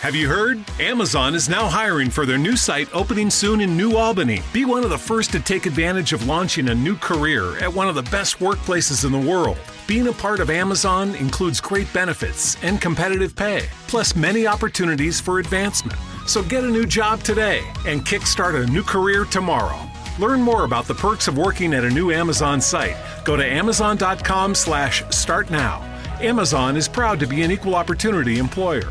Have you heard? Amazon is now hiring for their new site opening soon in New Albany. Be one of the first to take advantage of launching a new career at one of the best workplaces in the world. Being a part of Amazon includes great benefits and competitive pay, plus many opportunities for advancement. So get a new job today and kickstart a new career tomorrow. Learn more about the perks of working at a new Amazon site. Go to amazon.com slash start now. Amazon is proud to be an equal opportunity employer.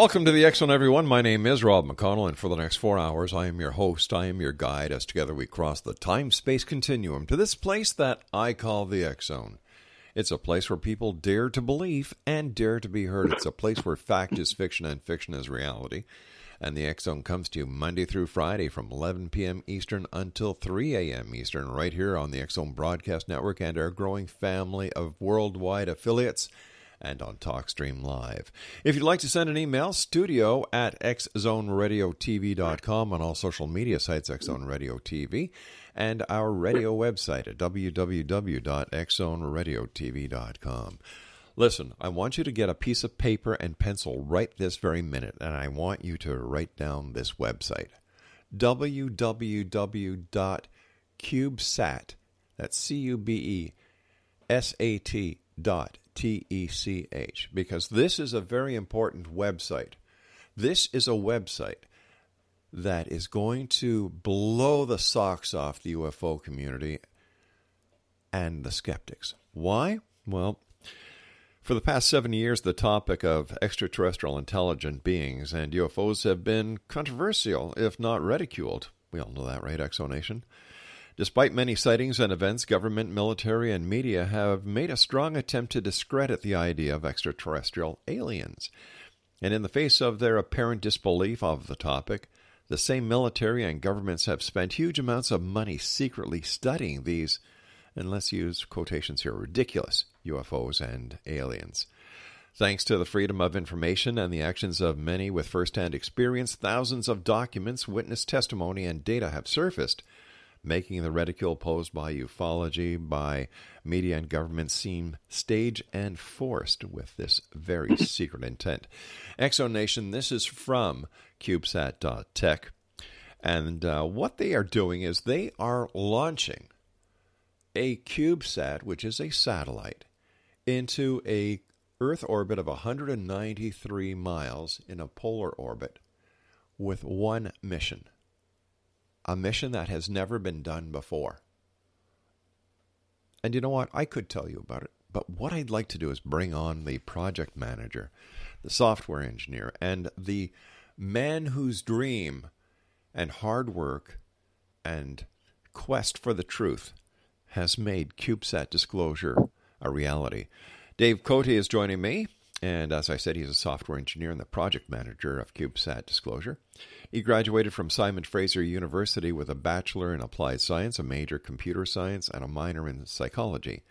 Welcome to the Zone, everyone. My name is Rob McConnell, and for the next four hours, I am your host. I am your guide as together we cross the time space continuum to this place that I call the Zone. It's a place where people dare to believe and dare to be heard. It's a place where fact is fiction and fiction is reality. And the Zone comes to you Monday through Friday from 11 p.m. Eastern until 3 a.m. Eastern, right here on the Zone Broadcast Network and our growing family of worldwide affiliates and on TalkStream Live. If you'd like to send an email, studio at xzoneradiotv.com on all social media sites, Xzone Radio TV, and our radio website at www.xzoneradiotv.com. Listen, I want you to get a piece of paper and pencil right this very minute, and I want you to write down this website www.cubesat, that's C U B E S A T dot T E C H, because this is a very important website. This is a website that is going to blow the socks off the UFO community and the skeptics. Why? Well, for the past seven years, the topic of extraterrestrial intelligent beings and UFOs have been controversial, if not ridiculed. We all know that, right, Exonation? Despite many sightings and events, government, military, and media have made a strong attempt to discredit the idea of extraterrestrial aliens. And in the face of their apparent disbelief of the topic, the same military and governments have spent huge amounts of money secretly studying these, and let's use quotations here, ridiculous UFOs and aliens. Thanks to the freedom of information and the actions of many with first-hand experience, thousands of documents, witness testimony, and data have surfaced, making the ridicule posed by ufology, by media and government seem staged and forced with this very secret intent. Exonation, this is from CubeSat.tech. And uh, what they are doing is they are launching a CubeSat, which is a satellite, into a Earth orbit of 193 miles in a polar orbit with one mission. A mission that has never been done before. And you know what? I could tell you about it, but what I'd like to do is bring on the project manager, the software engineer, and the man whose dream and hard work and quest for the truth has made CubeSat disclosure a reality. Dave Cote is joining me, and as I said, he's a software engineer and the project manager of CubeSat Disclosure. He graduated from Simon Fraser University with a bachelor in applied science, a major computer science, and a minor in psychology.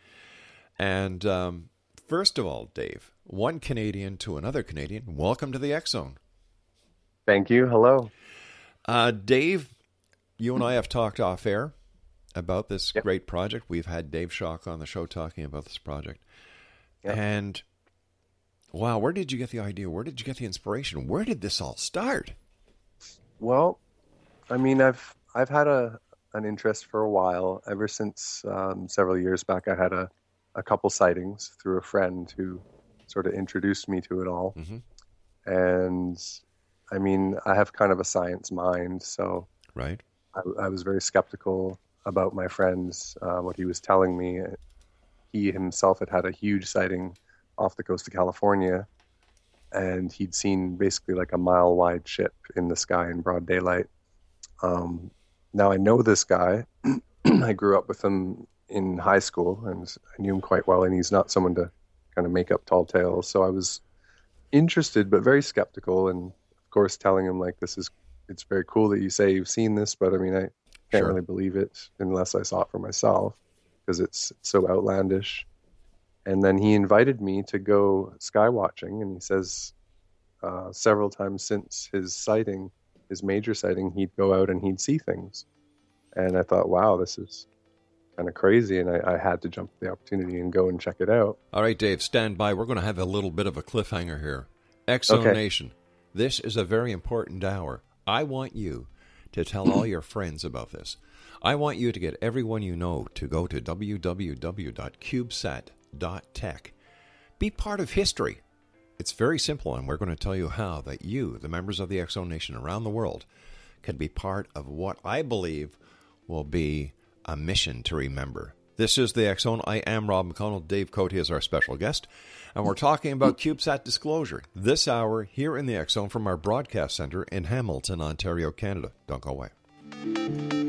And um, first of all, Dave, one Canadian to another Canadian, welcome to the X Zone. Thank you. Hello. Uh, Dave, you and I have talked off air about this Yep. great project. We've had Dave Shock on the show talking about this project. Yep. And wow, where did you get the idea? Where did you get the inspiration? Where did this all start? Well, I mean, I've I've had a an interest for a while. Ever since um, several years back, I had a a couple sightings through a friend who sort of introduced me to it all. Mhm. And I mean, I have kind of a science mind, so Right? I, I was very skeptical about my friends, uh, what he was telling me. He himself had had a huge sighting off the coast of California, and he'd seen basically like a mile wide ship in the sky in broad daylight. Um, now I know this guy. I grew up with him in high school, and I knew him quite well. And he's not someone to kind of make up tall tales. So I was interested, but very skeptical, and of course, telling him like this is it's very cool that you say you've seen this, but I mean, I can't Sure. really believe it unless I saw it for myself because it's so outlandish. And then he invited me to go sky watching, and he says uh, several times since his sighting, his major sighting, he'd go out and he'd see things. And I thought, wow, this is kind of crazy, and I, I had to jump the opportunity and go and check it out. All right, Dave, stand by. We're going to have a little bit of a cliffhanger here. Zone Okay. Nation, this is a very important hour. I want you to tell all your friends about this. I want you to get everyone you know to go to www.cubesat.tech. Be part of history. It's very simple, and we're going to tell you how that you, the members of the Zone Nation around the world, can be part of what I believe will be a mission to remember. This is the Zone. I am Rob McConnell. Dave Cote is our special guest, and we're talking about CubeSat disclosure this hour here in the Zone from our broadcast center in Hamilton, Ontario, Canada. Don't go away.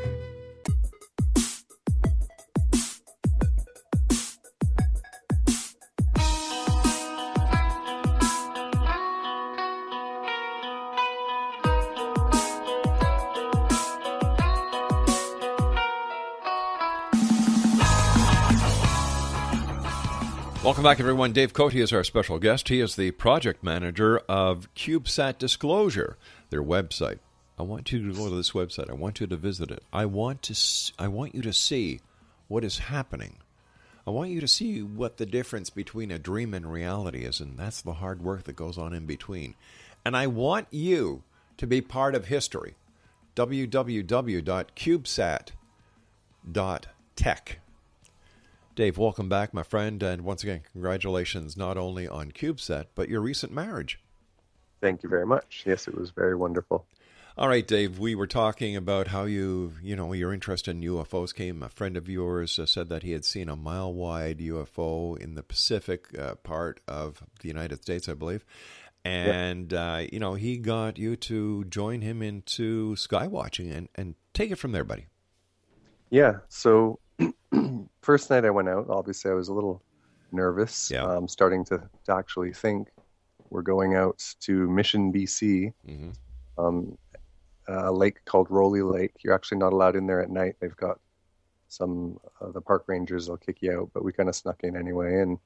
Welcome back, everyone. Dave Cote is our special guest. He is the project manager of CubeSat Disclosure, their website. I want you to go to this website. I want you to visit it. I want to. I want you to see what is happening. I want you to see what the difference between a dream and reality is, and that's the hard work that goes on in between. And I want you to be part of history. www.cubesat.tech. Dave, welcome back, my friend, and once again, congratulations not only on CubeSat, but your recent marriage. Thank you very much. Yes, it was very wonderful. All right, Dave, we were talking about how you, you know, your interest in UFOs came. A friend of yours uh, said that he had seen a mile wide UFO in the Pacific uh, part of the United States, I believe. And, yep. uh, you know, he got you to join him into skywatching and, and take it from there, buddy. Yeah. So first night I went out, obviously I was a little nervous, yeah. um, starting to, to actually think we're going out to Mission, BC, mm-hmm. um, a lake called Rolley Lake. You're actually not allowed in there at night. They've got some uh, the park rangers will kick you out, but we kind of snuck in anyway and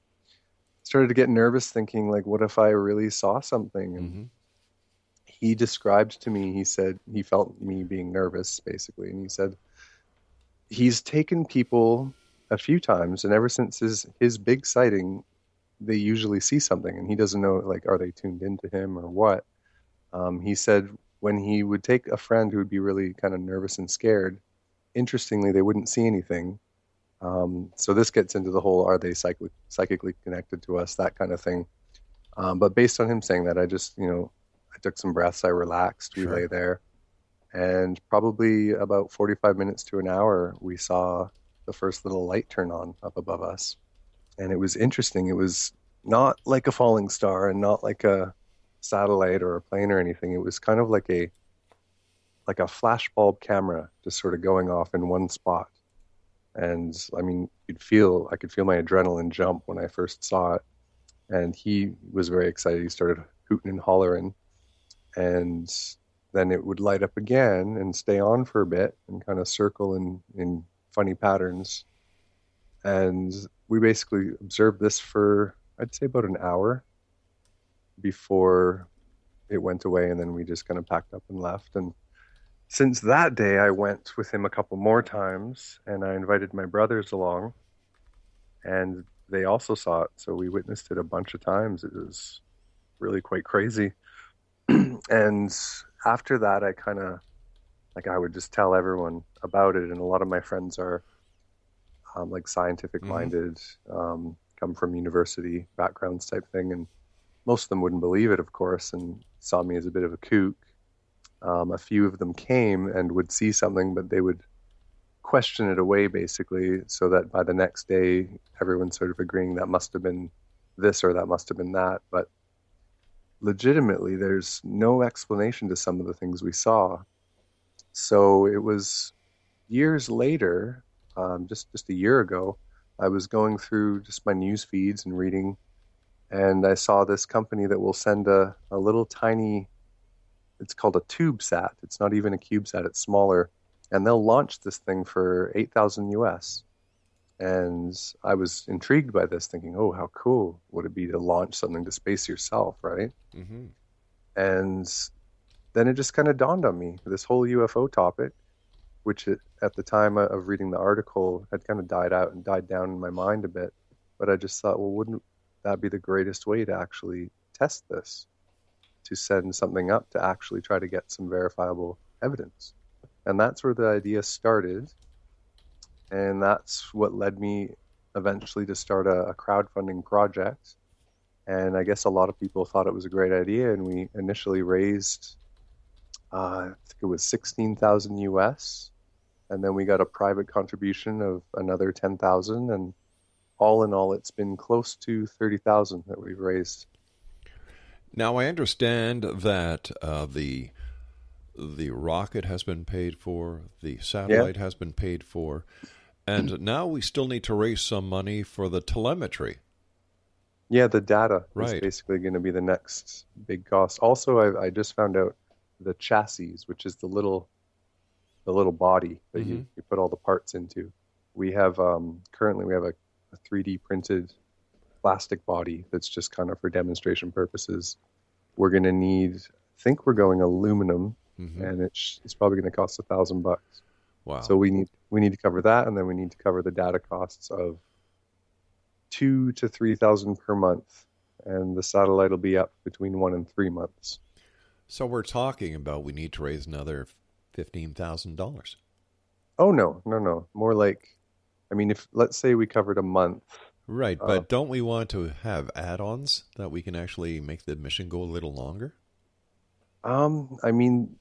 started to get nervous, thinking like, what if I really saw something? And mm-hmm. he described to me, he said he felt me being nervous, basically, and he said he's taken people a few times, and ever since his his big sighting, they usually see something, and he doesn't know like are they tuned into him or what. Um, he said when he would take a friend who would be really kind of nervous and scared, interestingly, they wouldn't see anything. Um, so this gets into the whole are they psych- psychically connected to us, that kind of thing. Um, but based on him saying that, I just, you know, I took some breaths, I relaxed, we lay there. And probably about 45 minutes to an hour, we saw the first little light turn on up above us. And it was interesting. It was not like a falling star and not like a satellite or a plane or anything. It was kind of like a like a flashbulb camera just sort of going off in one spot. And I mean, you'd feel I could feel my adrenaline jump when I first saw it. And he was very excited. He started hooting and hollering. And then it would light up again and stay on for a bit and kind of circle in, in funny patterns. And we basically observed this for, I'd say, about an hour before it went away. And then we just kind of packed up and left. And since that day, I went with him a couple more times and I invited my brothers along. And they also saw it. So we witnessed it a bunch of times. It was really quite crazy. and after that, I kind of like I would just tell everyone about it, and a lot of my friends are um, like scientific minded, um, come from university backgrounds type thing, and most of them wouldn't believe it, of course, and saw me as a bit of a kook. Um, a few of them came and would see something, but they would question it away basically, so that by the next day, everyone's sort of agreeing that must have been this or that must have been that, but legitimately there's no explanation to some of the things we saw So it was years later, um, just just a year ago, I was going through just my news feeds and reading, and I saw this company that will send a, a little tiny. It's called a TubeSat. It's not even a CubeSat. It's smaller, and they'll launch this thing for eight thousand US. And I was intrigued by this, thinking, "Oh, how cool would it be to launch something to space yourself?" Right? Mm-hmm. And then it just kind of dawned on me this whole UFO topic, which it, at the time of reading the article had kind of died out and died down in my mind a bit. But I just thought, well, wouldn't that be the greatest way to actually test this? To send something up to actually try to get some verifiable evidence. And that's where the idea started. And that's what led me eventually to start a, a crowdfunding project. And I guess a lot of people thought it was a great idea. And we initially raised uh, I think it was 16,000 US. And then we got a private contribution of another 10,000. And all in all, it's been close to 30,000 that we've raised. Now, I understand that uh, the the rocket has been paid for, the satellite yeah. has been paid for, and now we still need to raise some money for the telemetry. Yeah, the data right. is basically going to be the next big cost. Also, I, I just found out the chassis, which is the little the little body that mm-hmm. you, you put all the parts into. We have um, currently we have a, a 3D printed plastic body that's just kind of for demonstration purposes. We're going to need, I think we're going aluminum, mm-hmm. and it's it's probably going to cost a thousand bucks. Wow! So we need we need to cover that, and then we need to cover the data costs of two to three thousand per month, and the satellite will be up between one and three months. So we're talking about we need to raise another fifteen thousand dollars. Oh no, no, no. More like, I mean, if let's say we covered a month, right? Uh, but don't we want to have add-ons that we can actually make the mission go a little longer? Um, I mean,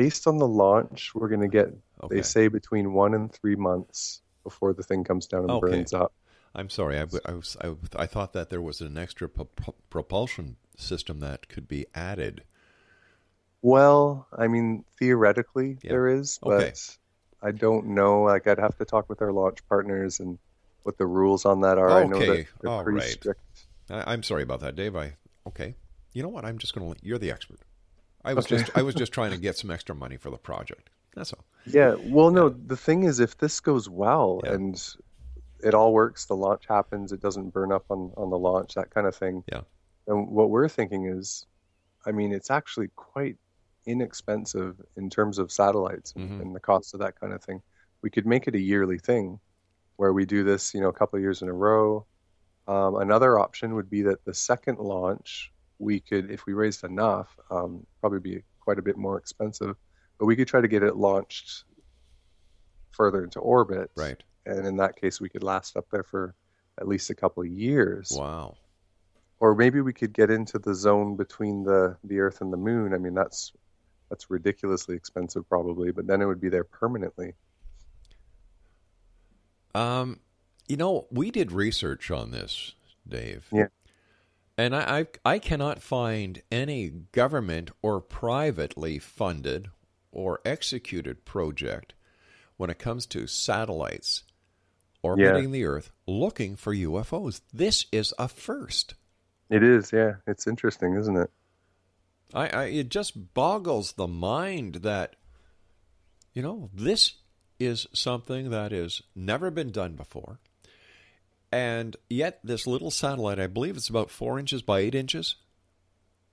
based on the launch, we're going to get okay. they say between one and three months before the thing comes down and okay. burns up. I'm sorry, I, I was I, I, thought that there was an extra pro- propulsion system that could be added well, I mean, theoretically yeah. there is, but okay. I don't know. Like, I'd have to talk with our launch partners and what the rules on that are. Okay. I know that they're All pretty right. strict. I, am sorry about that, Dave. I okay. You know what? I'm just going to. You're the expert. I was okay. just I was just trying to get some extra money for the project. That's all. Yeah. Well, no. The thing is, if this goes well yeah. and it all works, the launch happens, it doesn't burn up on on the launch, that kind of thing. Yeah. And what we're thinking is, I mean, it's actually quite inexpensive in terms of satellites and, mm-hmm. and, the cost of that kind of thing. We could make it a yearly thing where we do this, you know, a couple of years in a row. Um, another option would be that the second launch, we could, if we raised enough, um, probably be quite a bit more expensive, but we could try to get it launched further into orbit. Right. And in that case, we could last up there for at least a couple of years. Wow or maybe we could get into the zone between the the earth and the moon i mean that's that's ridiculously expensive, probably, but then it would be there permanently. Um, you know, we did research on this, Dave. Yeah. And I, I, I cannot find any government or privately funded or executed project when it comes to satellites orbiting yeah. the Earth looking for UFOs. This is a first. It is, yeah. It's interesting, isn't it? I, I it just boggles the mind that you know this is something that has never been done before, and yet this little satellite, I believe it's about four inches by eight inches.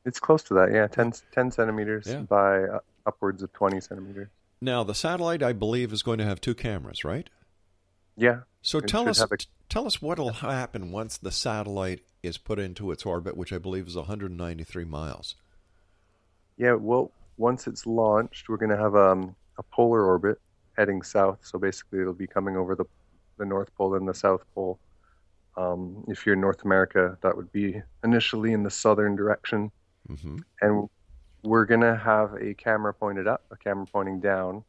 It's close to that, yeah, 10, 10 centimeters yeah. by uh, upwards of twenty centimeters. Now the satellite, I believe, is going to have two cameras, right? Yeah. So tell us, a... tell us what'll happen once the satellite is put into its orbit, which I believe is 193 miles. Yeah, well, once it's launched, we're going to have um, a polar orbit heading south. So basically, it'll be coming over the the North Pole and the South Pole. Um, if you're in North America, that would be initially in the southern direction. Mm-hmm. And we're going to have a camera pointed up, a camera pointing down.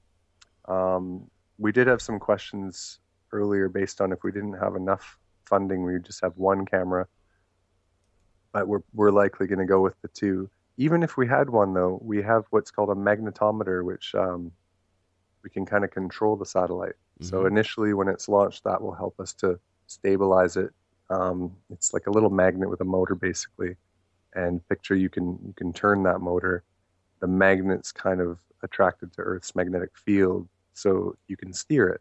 Um, we did have some questions earlier based on if we didn't have enough funding, we would just have one camera. But we're, we're likely going to go with the two even if we had one, though, we have what's called a magnetometer, which um, we can kind of control the satellite. So Mhm. initially, when it's launched, that will help us to stabilize it. Um, it's like a little magnet with a motor, basically. And picture you can you can turn that motor. The magnet's kind of attracted to Earth's magnetic field, so you can steer it.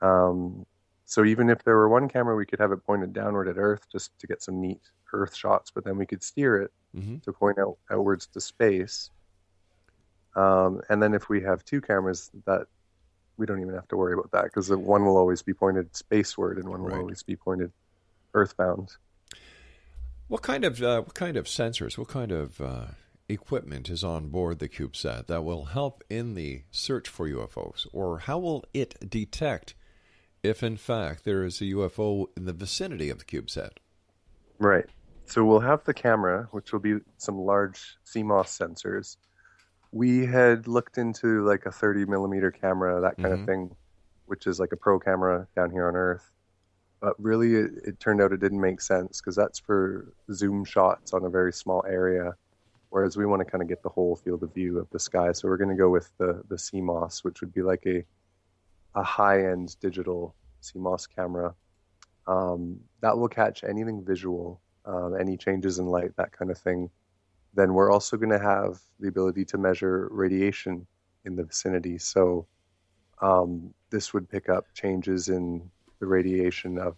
Um, so even if there were one camera, we could have it pointed downward at Earth just to get some neat Earth shots, but then we could steer it Mhm. to point out outwards to space. Um, and then if we have two cameras, that we don't even have to worry about that because one will always be pointed spaceward and one will Right. always be pointed earthbound. What kind of uh, what kind of sensors, what kind of uh, equipment is on board the CubeSat that will help in the search for UFOs, or how will it detect if, in fact, there is a UFO in the vicinity of the CubeSat? Right. So we'll have the camera, which will be some large CMOS sensors. We had looked into like a 30 millimeter camera, that kind Mhm. of thing, which is like a pro camera down here on Earth. But really, it, it turned out it didn't make sense because that's for zoom shots on a very small area. Whereas we want to kind of get the whole field of view of the sky. So we're going to go with the, the CMOS, which would be like a, a high end digital CMOS camera. Um, that will catch anything visual, um, any changes in light, that kind of thing. Then we're also going to have the ability to measure radiation in the vicinity. So um, this would pick up changes in the radiation of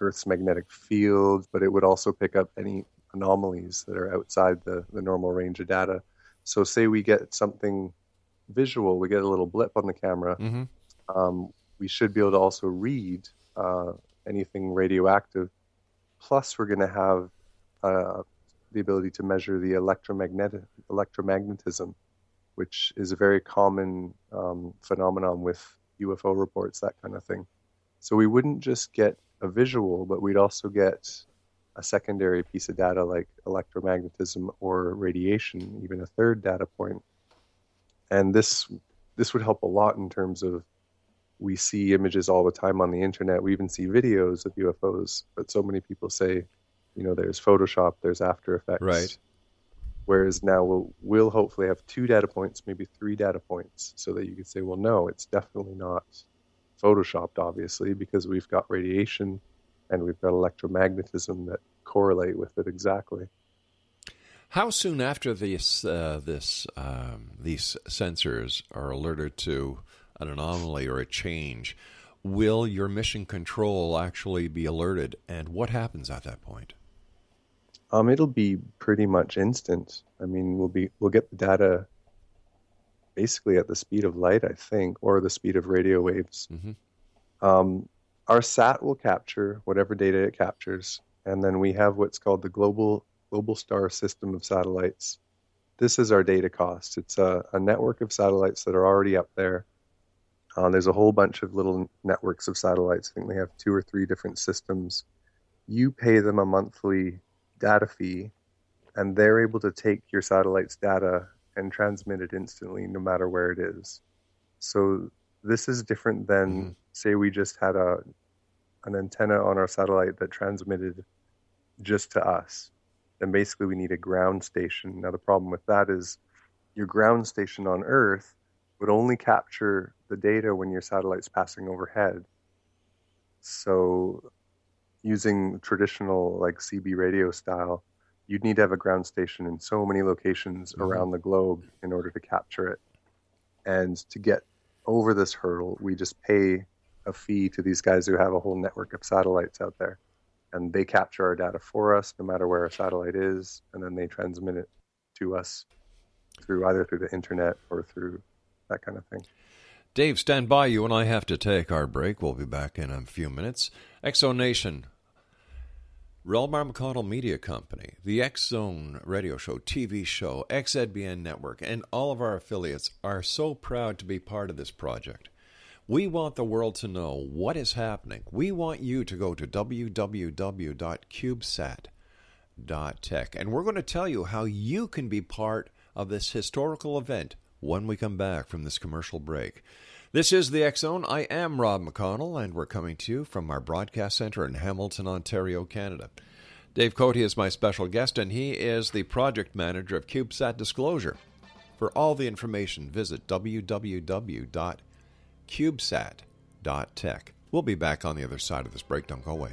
Earth's magnetic field, but it would also pick up any anomalies that are outside the, the normal range of data. So, say we get something visual, we get a little blip on the camera, Mm-hmm. um, we should be able to also read uh, anything radioactive. Plus, we're going to have uh, the ability to measure the electromagnetic electromagnetism, which is a very common um, phenomenon with UFO reports, that kind of thing. So we wouldn't just get a visual, but we'd also get a secondary piece of data like electromagnetism or radiation, even a third data point. And this this would help a lot in terms of we see images all the time on the internet. We even see videos of UFOs, but so many people say, you know, there's Photoshop, there's After Effects. Right. Whereas now we'll, we'll hopefully have two data points, maybe three data points, so that you can say, well, no, it's definitely not photoshopped, obviously, because we've got radiation and we've got electromagnetism that correlate with it exactly. How soon after this uh, this um, these sensors are alerted to an anomaly or a change, will your mission control actually be alerted, and what happens at that point? Um, it'll be pretty much instant. I mean, we'll be we'll get the data basically at the speed of light, I think, or the speed of radio waves. Mhm. Um, our SAT will capture whatever data it captures, and then we have what's called the global Globalstar system of satellites. This is our data cost. It's a, a network of satellites that are already up there. Uh, there's a whole bunch of little networks of satellites. I think they have two or three different systems. You pay them a monthly data fee, and they're able to take your satellite's data and transmit it instantly, no matter where it is. So this is different than, mm-hmm. say, we just had a an antenna on our satellite that transmitted just to us. Then basically we need a ground station. Now the problem with that is your ground station on Earth would only capture the data when your satellite's passing overhead. So using traditional like CB radio style, you'd need to have a ground station in so many locations mm-hmm. around the globe in order to capture it. And to get over this hurdle, we just pay a fee to these guys who have a whole network of satellites out there. And they capture our data for us no matter where our satellite is, and then they transmit it to us through either through the internet or through that kind of thing. Dave, stand by. You and I have to take our break. We'll be back in a few minutes. Exo Nation, Relmar McConnell Media Company, the X Zone radio show, TV show, XZBN Network, and all of our affiliates are so proud to be part of this project. We want the world to know what is happening. We want you to go to www.cubesat.tech, and we're going to tell you how you can be part of this historical event when we come back from this commercial break. This is the Zone. I am Rob McConnell, and we're coming to you from our broadcast center in Hamilton, Ontario, Canada. Dave Cote is my special guest, and he is the project manager of CubeSat Disclosure. For all the information, visit www.cubesat.tech. We'll be back on the other side of this break. Don't go away.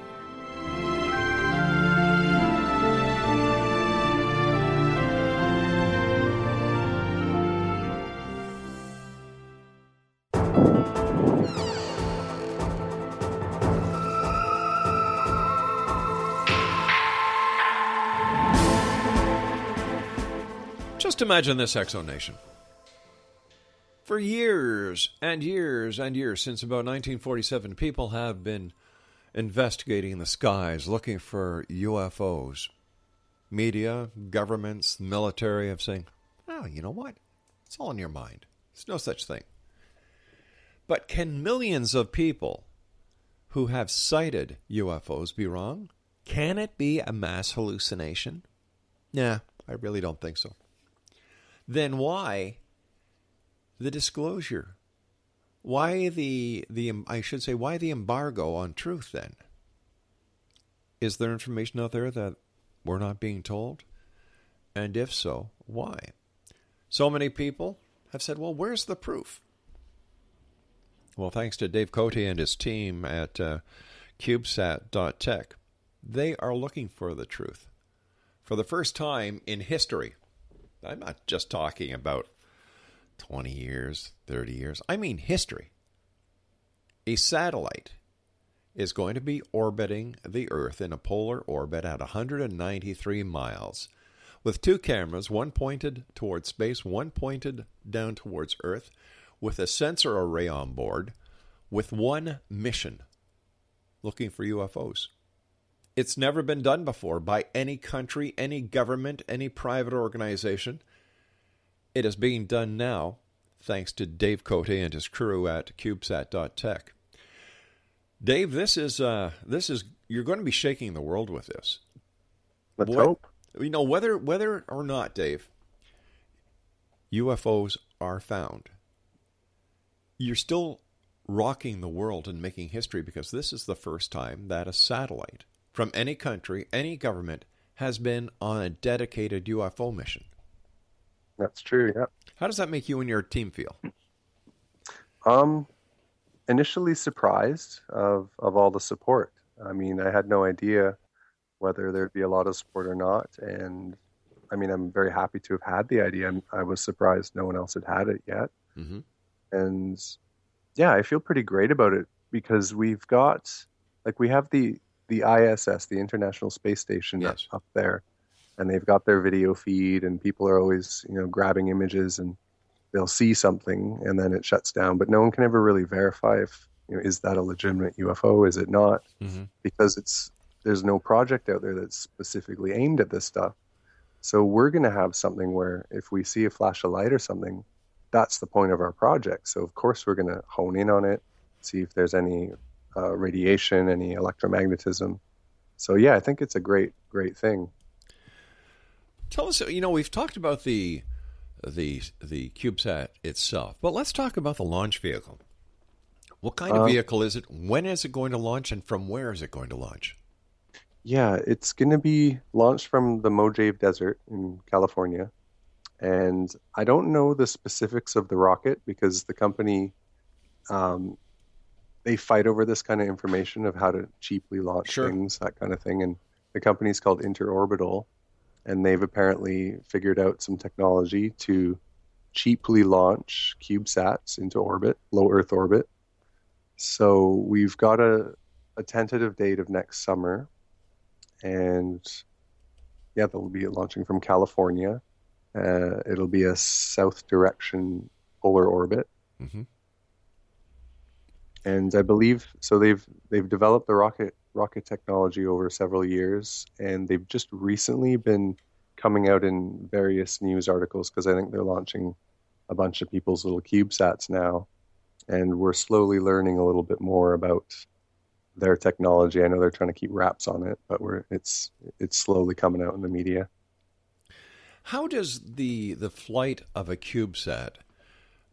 Just imagine this, Exonation. For years and years and years, since about 1947, people have been investigating the skies, looking for UFOs. Media, governments, military have saying, oh, you know what? It's all in your mind. There's no such thing. But can millions of people who have sighted UFOs be wrong? Can it be a mass hallucination? Nah, I really don't think so. Then why the disclosure? Why the the I should say why the embargo on truth then? Is there information out there that we're not being told? And if so, why? So many people have said, "Well, where's the proof?" Well, thanks to Dave Cote and his team at uh, CubeSat.tech, they are looking for the truth. For the first time in history, I'm not just talking about 20 years, 30 years, I mean history. A satellite is going to be orbiting the Earth in a polar orbit at 193 miles with two cameras, one pointed towards space, one pointed down towards Earth, with a sensor array on board, with one mission looking for UFOs. It's never been done before by any country, any government, any private organization. It is being done now thanks to Dave Cote and his crew at CubeSat.tech. Dave, this is uh, this is you're going to be shaking the world with this. Let's Boy, hope. You know whether whether or not, Dave, UFOs are found. You're still rocking the world and making history because this is the first time that a satellite from any country, any government, has been on a dedicated UFO mission. That's true. Yeah. How does that make you and your team feel? Um, initially surprised of of all the support. I mean, I had no idea whether there'd be a lot of support or not, and I mean, I'm very happy to have had the idea. I was surprised no one else had had it yet, mm-hmm. and yeah, I feel pretty great about it because we've got like we have the the ISS, the International Space Station, yes. up there, and they've got their video feed, and people are always you know grabbing images and they'll see something and then it shuts down. But no one can ever really verify if you know, is that a legitimate UFO? Is it not? Mm-hmm. Because it's there's no project out there that's specifically aimed at this stuff. So we're going to have something where if we see a flash of light or something, that's the point of our project. So of course we're going to hone in on it, see if there's any uh, radiation, any electromagnetism. So yeah, I think it's a great, great thing. Tell us, you know, we've talked about the the the CubeSat itself. But let's talk about the launch vehicle. What kind of uh, vehicle is it? When is it going to launch, and from where is it going to launch? Yeah, it's going to be launched from the Mojave Desert in California, and I don't know the specifics of the rocket because the company um, they fight over this kind of information of how to cheaply launch sure. things, that kind of thing. And the company's called Interorbital, and they've apparently figured out some technology to cheaply launch CubeSats into orbit, low Earth orbit. So we've got a, a tentative date of next summer, and yeah, they'll be launching from California. Uh, it'll be a south direction polar orbit. Mm-hmm. And I believe so. They've they've developed the rocket rocket technology over several years, and they've just recently been coming out in various news articles because I think they're launching a bunch of people's little CubeSats now, and we're slowly learning a little bit more about their technology. I know they're trying to keep wraps on it, but we're it's it's slowly coming out in the media. How does the the flight of a CubeSat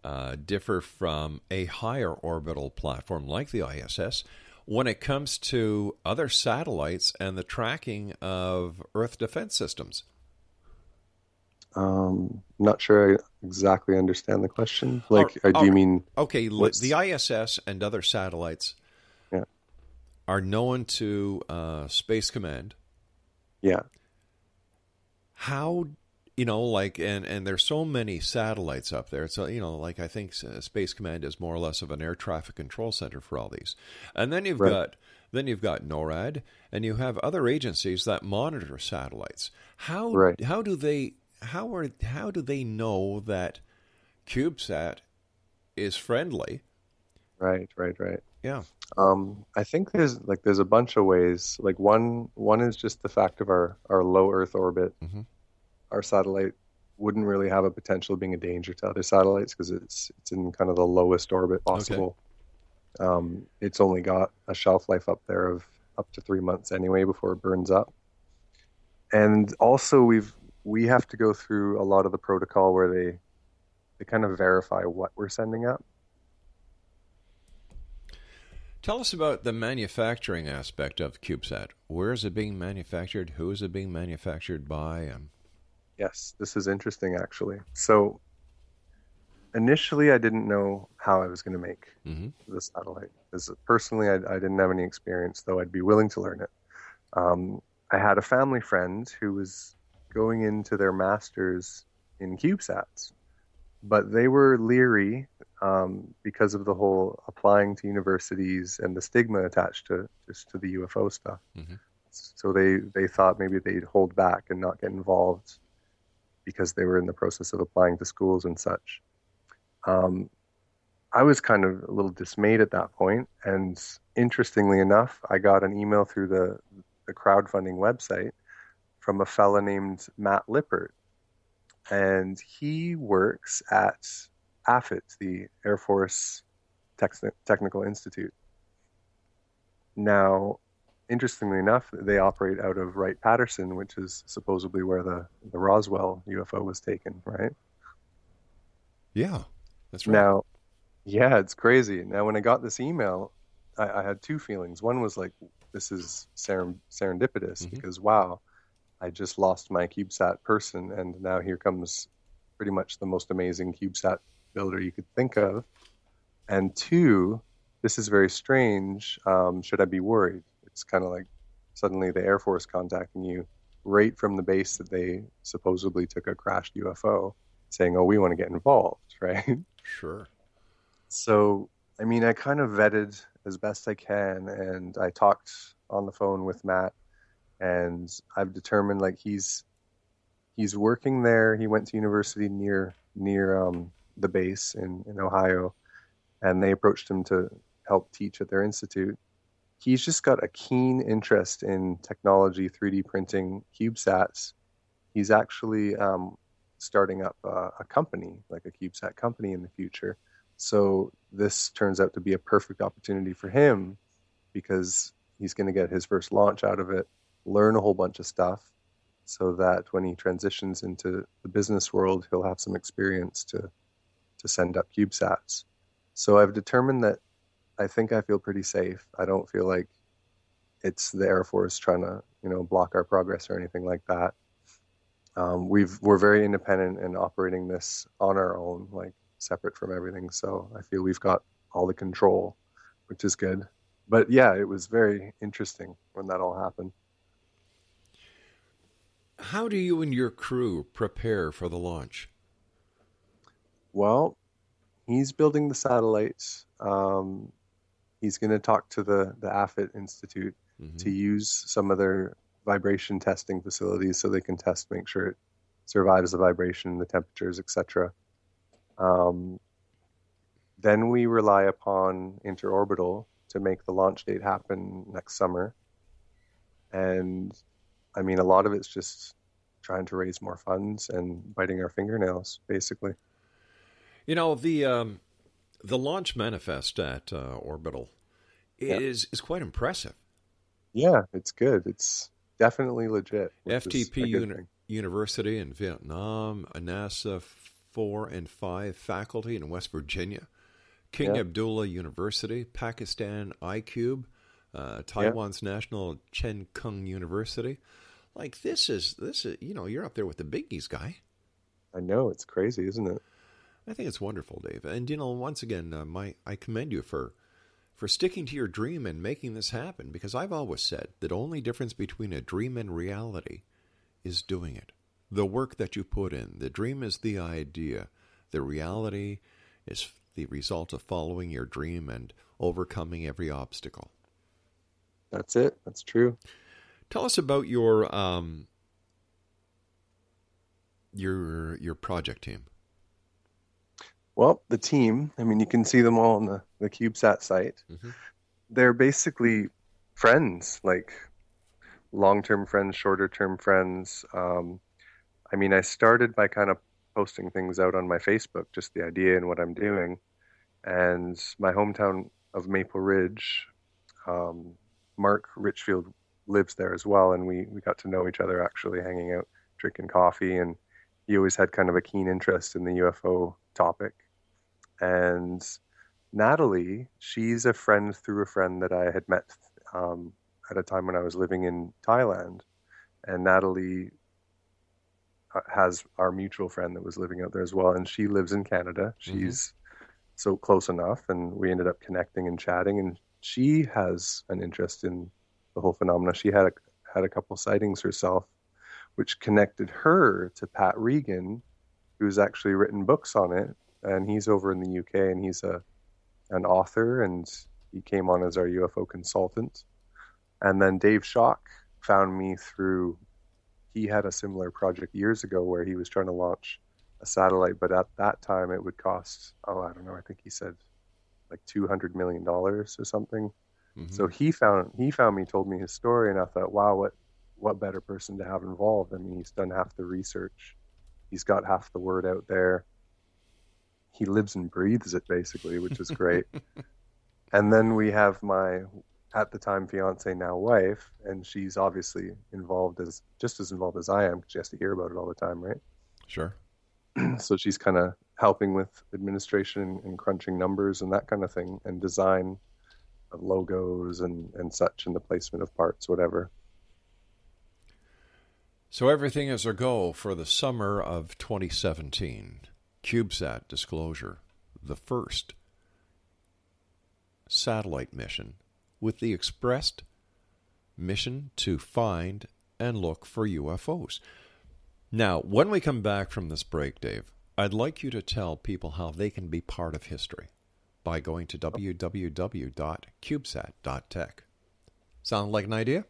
uh, differ from a higher orbital platform like the ISS? when it comes to other satellites and the tracking of Earth defense systems? Um, not sure I exactly understand the question. Like, uh, do you mean okay? What's... The ISS and other satellites yeah. are known to uh, Space Command. Yeah. How you know, like, and and there's so many satellites up there. So you know, like I think uh, Space Command is more or less of an air traffic control center for all these. And then you've right. got then you've got NORAD, and you have other agencies that monitor satellites. How right. how do they how are how do they know that CubeSat is friendly? Right, right, right. Yeah. Um, I think there's like there's a bunch of ways. Like one one is just the fact of our our low Earth orbit. Mm-hmm our satellite wouldn't really have a potential of being a danger to other satellites because it's it's in kind of the lowest orbit possible. Okay. Um, it's only got a shelf life up there of up to three months anyway before it burns up. And also, we've we have to go through a lot of the protocol where they they kind of verify what we're sending up. Tell us about the manufacturing aspect of CubeSat. Where is it being manufactured? Who is it being manufactured by? Um, Yes, this is interesting actually. So initially, I didn't know how I was going to make Mhm. the satellite. Because personally, I, I didn't have any experience, though I'd be willing to learn it. Um, I had a family friend who was going into their masters in CubeSats, but they were leery um, because of the whole applying to universities and the stigma attached to just to the UFO stuff. Mhm. So they they thought maybe they'd hold back and not get involved because they were in the process of applying to schools and such. Um, I was kind of a little dismayed at that point, and interestingly enough, I got an email through the the crowdfunding website from a fella named Matt Lippert, and he works at AFIT, the Air Force Tex- Technical Institute. Now, interestingly enough, they operate out of Wright Patterson, which is supposedly where the, the Roswell UFO was taken, right? yeah, that's right. Now, yeah, it's crazy. Now, when I got this email, I, I had two feelings. One was like, this is seren- serendipitous because, wow, I just lost my CubeSat person, and now here comes pretty much the most amazing CubeSat builder you could think of. And two, this is very strange. Um, should I be worried? It's kind of like suddenly the Air Force contacting you right from the base that they supposedly took a crashed UFO, saying, "Oh, we want to get involved," right? Sure. So, I mean, I kind of vetted as best I can, and I talked on the phone with Matt, and I've determined like he's he's working there. He went to university near near um, the base in in Ohio, and they approached him to help teach at their institute. He's just got a keen interest in technology, 3D printing, CubeSats. He's actually um, starting up a, a company, like a CubeSat company in the future. So this turns out to be a perfect opportunity for him because he's going to get his first launch out of it, learn a whole bunch of stuff, so that when he transitions into the business world, he'll have some experience to to send up CubeSats. So I've determined that I think I feel pretty safe. I don't feel like it's the Air Force trying to you know block our progress or anything like that. Um, we've we're very independent and operating this on our own, like separate from everything. So I feel we've got all the control, which is good. But yeah, it was very interesting when that all happened. How do you and your crew prepare for the launch? Well, he's building the satellites. Um, he's going to talk to the the AFIT Institute to use some of their vibration testing facilities so they can test, make sure it survives the vibration, the temperatures, etc. Um, then we rely upon interorbital to make the launch date happen next summer. And I mean, a lot of it's just trying to raise more funds and biting our fingernails, basically. You know the um, the launch manifest at uh, Orbital Yeah. is is quite impressive. Yeah, it's good. It's definitely legit. FPT uni- University in Vietnam, a NASA four and five faculty in West Virginia, King Yeah. Abdullah University, Pakistan iCube, uh, Taiwan's National Cheng Kung University. Like this is this is you know you're up there with the biggies, guy. I know it's crazy, isn't it? I think it's wonderful, Dave. And you know, once again, uh, my I commend you for for sticking to your dream and making this happen. Because I've always said that only difference between a dream and reality is doing it. The work that you put in. The dream is the idea. The reality is the result of following your dream and overcoming every obstacle. That's it. That's true. Tell us about your um, your your project team. Well, the team, I mean, you can see them all on the, the CubeSat site. They're basically friends, like long term friends, shorter term friends. Um, I mean, I started by kind of posting things out on my Facebook, just the idea and what I'm doing. And my hometown of Maple Ridge, um, Mark Richfield lives there as well. And we, we got to know each other actually hanging out, drinking coffee. And he always had kind of a keen interest in the UFO topic. And Natalie, she's a friend through a friend that I had met um, at a time when I was living in Thailand. And Natalie uh, has our mutual friend that was living out there as well. And she lives in Canada. Mm-hmm. She's so close enough. And we ended up connecting and chatting. And she has an interest in the whole phenomena. She had a, had a couple sightings herself, which connected her to Pat Regan, who's actually written books on it. And he's over in the UK and he's a an author and he came on as our UFO consultant. And then Dave Shock found me through he had a similar project years ago where he was trying to launch a satellite, but at that time it would cost oh I don't know, I think he said like two hundred million dollars or something. Mm-hmm. So he found he found me, told me his story, and I thought, wow, what what better person to have involved? I mean, he's done half the research, he's got half the word out there. He lives and breathes it basically, which is great. and then we have my at the time fiance now wife, and she's obviously involved as just as involved as I am. Because she has to hear about it all the time, right? Sure. so she's kind of helping with administration and crunching numbers and that kind of thing, and design of logos and and such, and the placement of parts, whatever. So everything is a go for the summer of 2017. CubeSat disclosure, the first satellite mission with the expressed mission to find and look for UFOs. Now, when we come back from this break, Dave, I'd like you to tell people how they can be part of history by going to www.cubesat.tech. Sound like an idea?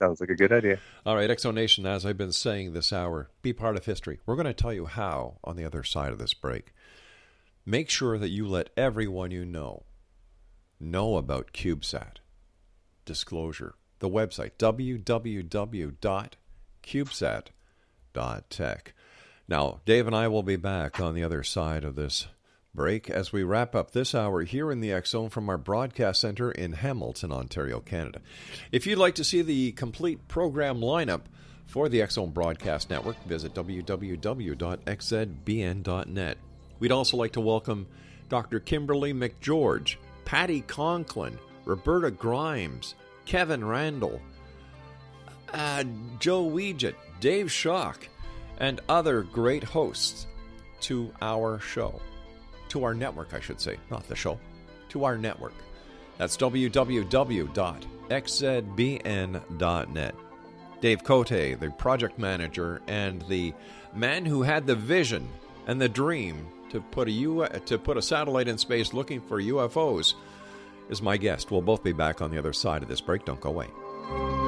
Sounds like a good idea. All right, Exonation, as I've been saying this hour, be part of history. We're going to tell you how on the other side of this break. Make sure that you let everyone you know know about CubeSat. Disclosure. The website, www.cubesat.tech. Now, Dave and I will be back on the other side of this break as we wrap up this hour here in the Zone from our broadcast center in Hamilton, Ontario, Canada. If you'd like to see the complete program lineup for the Zone Broadcast Network, visit www.xzbn.net. We'd also like to welcome Dr. Kimberly McGeorge, Patty Conklin, Roberta Grimes, Kevin Randle, uh, Joe Weegett, Dave Shock, and other great hosts to our show to our network, I should say, not the show, to our network. That's www.xzbn.net. Dave Cote, the project manager and the man who had the vision and the dream to put a U- to put a satellite in space looking for UFOs, is my guest. We'll both be back on the other side of this break. Don't go away.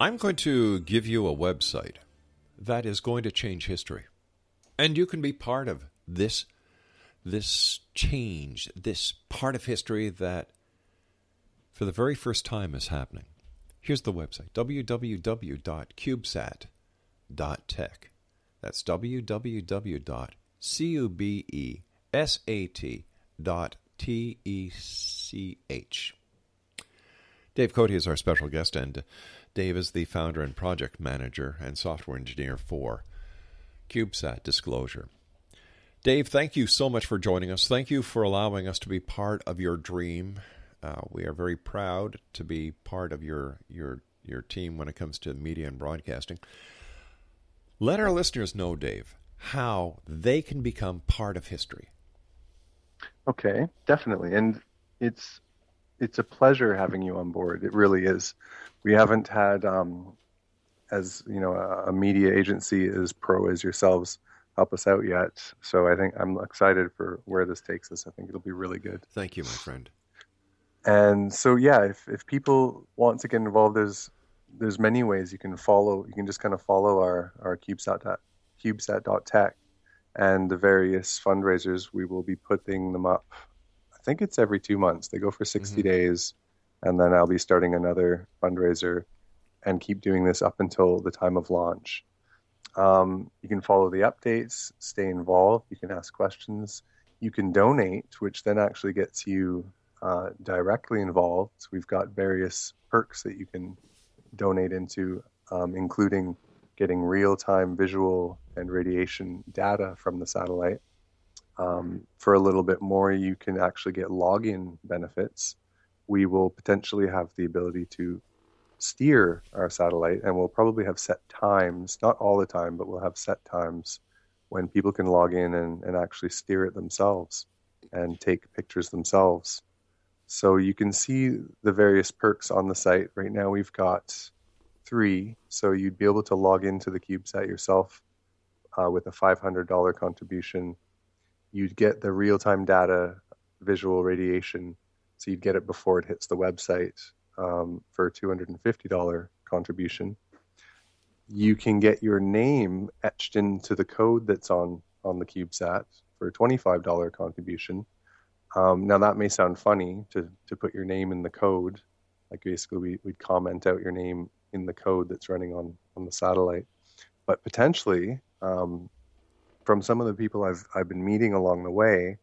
I'm going to give you a website that is going to change history. And you can be part of this this change, this part of history that for the very first time is happening. Here's the website www.cubesat.tech. That's www.cubesat.tech. Dave Cote is our special guest, and Dave is the founder and project manager and software engineer for CubeSat Disclosure. Dave, thank you so much for joining us. Thank you for allowing us to be part of your dream. Uh, we are very proud to be part of your your your team when it comes to media and broadcasting. Let our listeners know, Dave, how they can become part of history. Okay, definitely, and it's it's a pleasure having you on board. It really is. We haven't had, um, as you know, a, media agency as pro as yourselves help us out yet. So I think I'm excited for where this takes us. I think it'll be really good. Thank you, my friend. And so yeah, if if people want to get involved, there's there's many ways you can follow. You can just kind of follow our our CubeSat CubeSat.tech and the various fundraisers. We will be putting them up. I think it's every two months. They go for 60 Mm-hmm. days, and then I'll be starting another fundraiser and keep doing this up until the time of launch. Um, you can follow the updates, stay involved. You can ask questions. You can donate, which then actually gets you uh, directly involved. So we've got various perks that you can donate into, um, including getting real time visual and radiation data from the satellite. Um, for a little bit more, you can actually get login benefits. We will potentially have the ability to steer our satellite, and we'll probably have set times, not all the time, but we'll have set times when people can log in and, and actually steer it themselves and take pictures themselves. So you can see the various perks on the site. Right now, we've got three. So you'd be able to log into the CubeSat yourself uh, with a $500 contribution. You'd get the real time data visual radiation. So you'd get it before it hits the website um, for a $250 contribution. You can get your name etched into the code that's on, on the CubeSat for a $25 contribution. Um, now that may sound funny to, to put your name in the code. Like basically we, we'd comment out your name in the code that's running on, on the satellite. But potentially, um, from some of the people I've, I've been meeting along the way,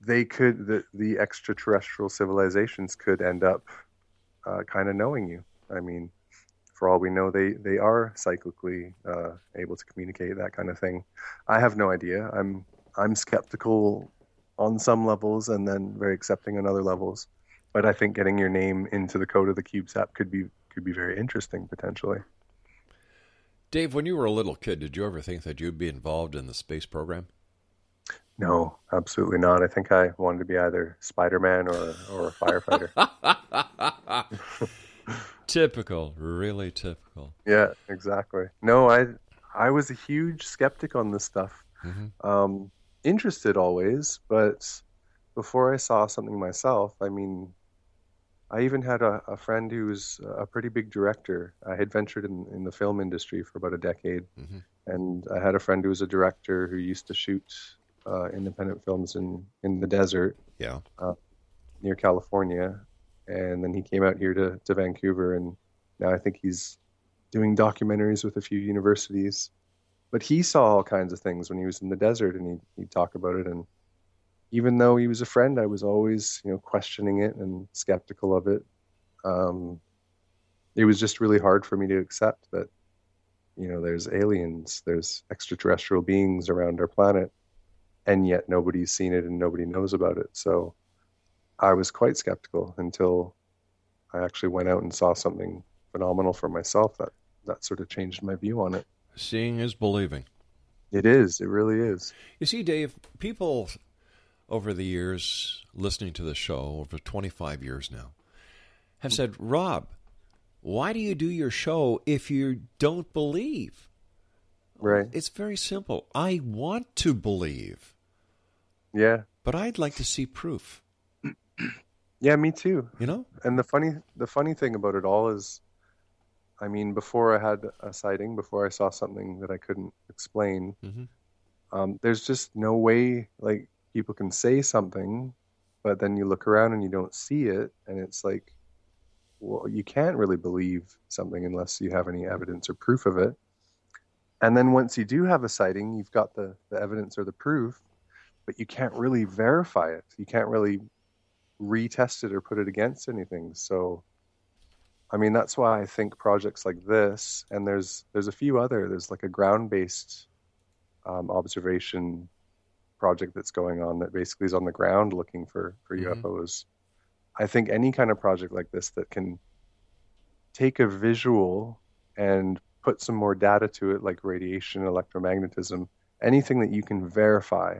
they could, the, the extraterrestrial civilizations could end up uh, kind of knowing you. I mean, for all we know, they, they are cyclically uh, able to communicate that kind of thing. I have no idea. I'm I'm skeptical on some levels and then very accepting on other levels. But I think getting your name into the code of the CubeSat could be could be very interesting potentially. Dave, when you were a little kid, did you ever think that you'd be involved in the space program? No, absolutely not. I think I wanted to be either Spider Man or or a firefighter. typical, really typical. Yeah, exactly. No, I I was a huge skeptic on this stuff. Um, interested always, but before I saw something myself, I mean, I even had a, a friend who was a pretty big director. I had ventured in, in the film industry for about a decade, and I had a friend who was a director who used to shoot uh, independent films in, in the desert Yeah. uh, near California. And then he came out here to, to Vancouver, and now I think he's doing documentaries with a few universities. But he saw all kinds of things when he was in the desert, and he'd, he'd talk about it. And even though he was a friend, I was always, you know, questioning it and skeptical of it. Um, it was just really hard for me to accept that, you know, there's aliens, there's extraterrestrial beings around our planet, and yet nobody's seen it and nobody knows about it. So I was quite skeptical until I actually went out and saw something phenomenal for myself that that sort of changed my view on it. Seeing is believing. It is. It really is. You see, Dave, people over the years listening to the show, over 25 years now, have said, Rob, why do you do your show if you don't believe? Right. It's very simple. I want to believe, Yeah. but I'd like to see proof. Yeah, me too. You know? And the funny the funny thing about it all is I mean, before I had a sighting, before I saw something that I couldn't explain, Mhm. um, there's just no way like people can say something, but then you look around and you don't see it, and it's like, well, you can't really believe something unless you have any evidence or proof of it. And then once you do have a sighting, you've got the, the evidence or the proof, but you can't really verify it. You can't really retest it or put it against anything. So, I mean, that's why I think projects like this, and there's there's a few other. There's like a ground-based um, observation project that's going on that basically is on the ground looking for for Mhm. UFOs. I think any kind of project like this that can take a visual and put some more data to it, like radiation, electromagnetism, anything that you can verify,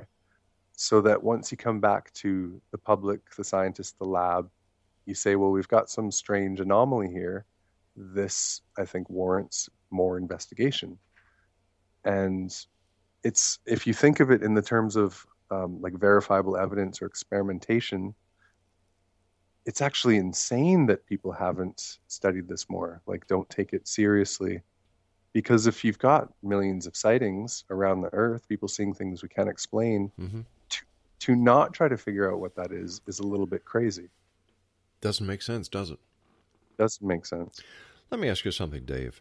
so that once you come back to the public, the scientists, the lab, you say, well, we've got some strange anomaly here. This, I think, warrants more investigation. And it's if you think of it in the terms of um, like verifiable evidence or experimentation, it's actually insane that people haven't studied this more. Like, don't take it seriously. Because if you've got millions of sightings around the earth, people seeing things we can't explain, Mhm. to, to not try to figure out what that is is a little bit crazy. Doesn't make sense, does it? Doesn't make sense. Let me ask you something, Dave.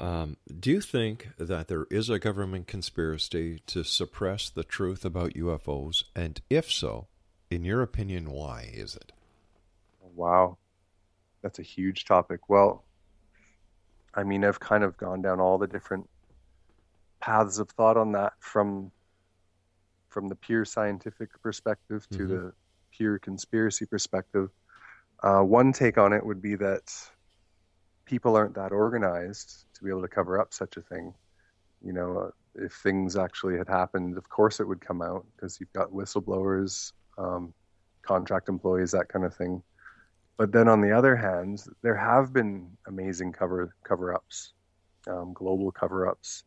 Um, do you think that there is a government conspiracy to suppress the truth about UFOs? And if so, in your opinion, why is it? Wow. That's a huge topic. Well, I mean, I've kind of gone down all the different paths of thought on that from from the pure scientific perspective to Mhm. the pure conspiracy perspective. Uh, one take on it would be that people aren't that organized to be able to cover up such a thing. You know, uh, if things actually had happened, of course it would come out because you've got whistleblowers, um, contract employees, that kind of thing. But then on the other hand, there have been amazing cover cover ups, um, global cover ups,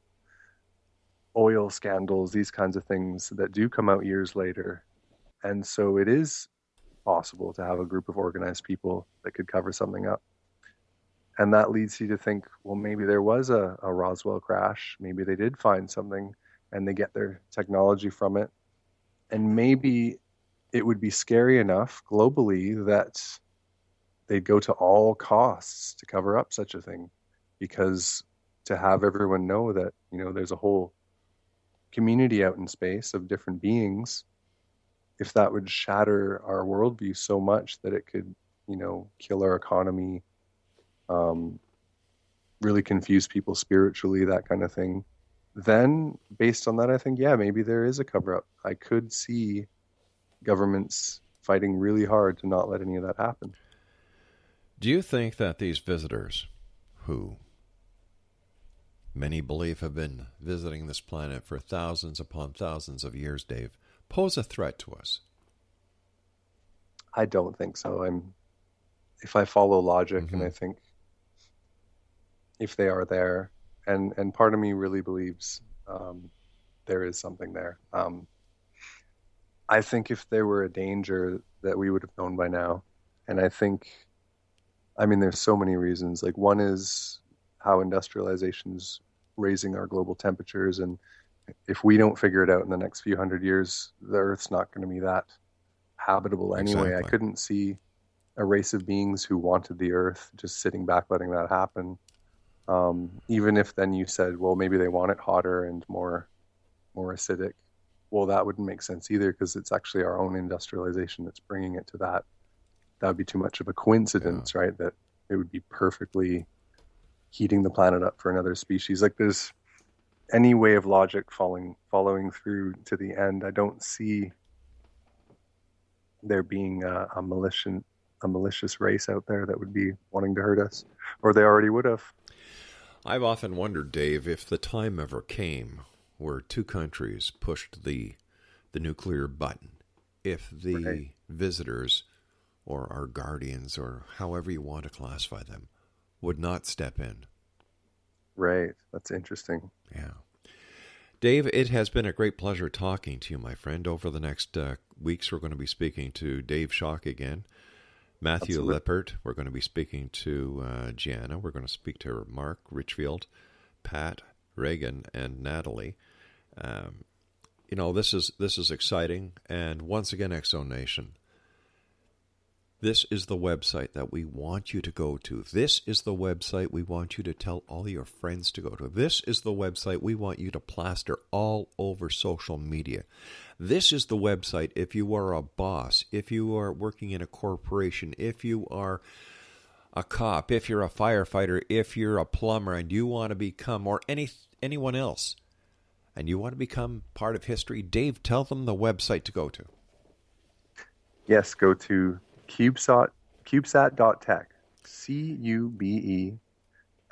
oil scandals, these kinds of things that do come out years later. And so it is possible to have a group of organized people that could cover something up. And that leads you to think, well, maybe there was a, a Roswell crash. Maybe they did find something and they get their technology from it. And maybe it would be scary enough globally that they'd go to all costs to cover up such a thing because to have everyone know that you know there's a whole community out in space of different beings if that would shatter our worldview so much that it could you know kill our economy um, really confuse people spiritually that kind of thing then based on that i think yeah maybe there is a cover up i could see governments fighting really hard to not let any of that happen Do you think that these visitors, who many believe have been visiting this planet for thousands upon thousands of years, Dave, pose a threat to us? I don't think so. I'm if I follow logic and I think if they are there and and part of me really believes um, there is something there. Um, I think if there were a danger that we would have known by now, and I think, I mean, there's so many reasons. Like one is how industrialization's raising our global temperatures, and if we don't figure it out in the next few hundred years, the Earth's not going to be that habitable anyway. I couldn't see a race of beings who wanted the Earth just sitting back letting that happen. Um, even if then you said, well, maybe they want it hotter and more, more acidic. Well, that wouldn't make sense either because it's actually our own industrialization that's bringing it to that. That would be too much of a coincidence, right? That it would be perfectly heating the planet up for another species. Like there's any way of logic following following through to the end. I don't see there being a, a malicious a malicious race out there that would be wanting to hurt us, or they already would have. I've often wondered, Dave, if the time ever came where two countries pushed the the nuclear button, if the visitors or our guardians or however you want to classify them would not step in. Right. That's interesting. Yeah. Dave, it has been a great pleasure talking to you, my friend. Over the next uh, weeks, we're going to be speaking to Dave Schock again, Matthew Absolutely. Lippert. We're going to be speaking to uh, Gianna. We're going to speak to Mark Richfield, Pat Reagan, and Natalie. Um, you know, this is this is exciting, and once again, Exo Nation. This is the website that we want you to go to. This is the website we want you to tell all your friends to go to. This is the website we want you to plaster all over social media. This is the website if you are a boss, if you are working in a corporation, if you are a cop, if you're a firefighter, if you're a plumber and you want to become or any anyone else and you want to become part of history, Dave, tell them the website to go to. Yes, go to CubeSat CubeSat.tech. C U B E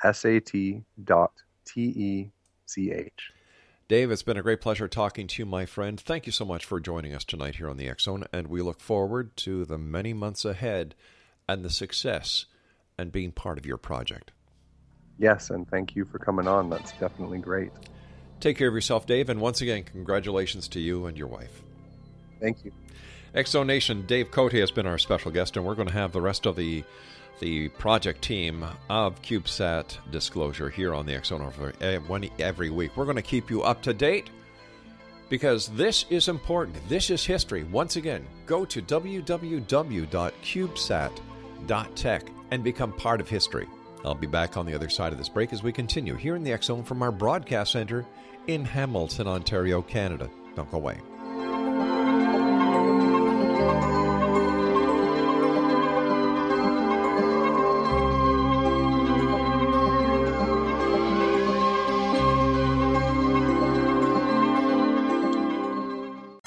S A T dot T E C H. Dave, it's been a great pleasure talking to you, my friend. Thank you so much for joining us tonight here on the Zone, and we look forward to the many months ahead and the success and being part of your project. Yes, and thank you for coming on. That's definitely great. Take care of yourself, Dave, and once again, congratulations to you and your wife. Thank you. Exo Nation, Dave Cote has been our special guest, and we're going to have the rest of the the project team of CubeSat Disclosure here on the X Zone every week. We're going to keep you up to date because this is important. This is history. Once again, go to www.cubesat.tech and become part of history. I'll be back on the other side of this break as we continue here in the Zone from our broadcast center in Hamilton, Ontario, Canada. Don't go away.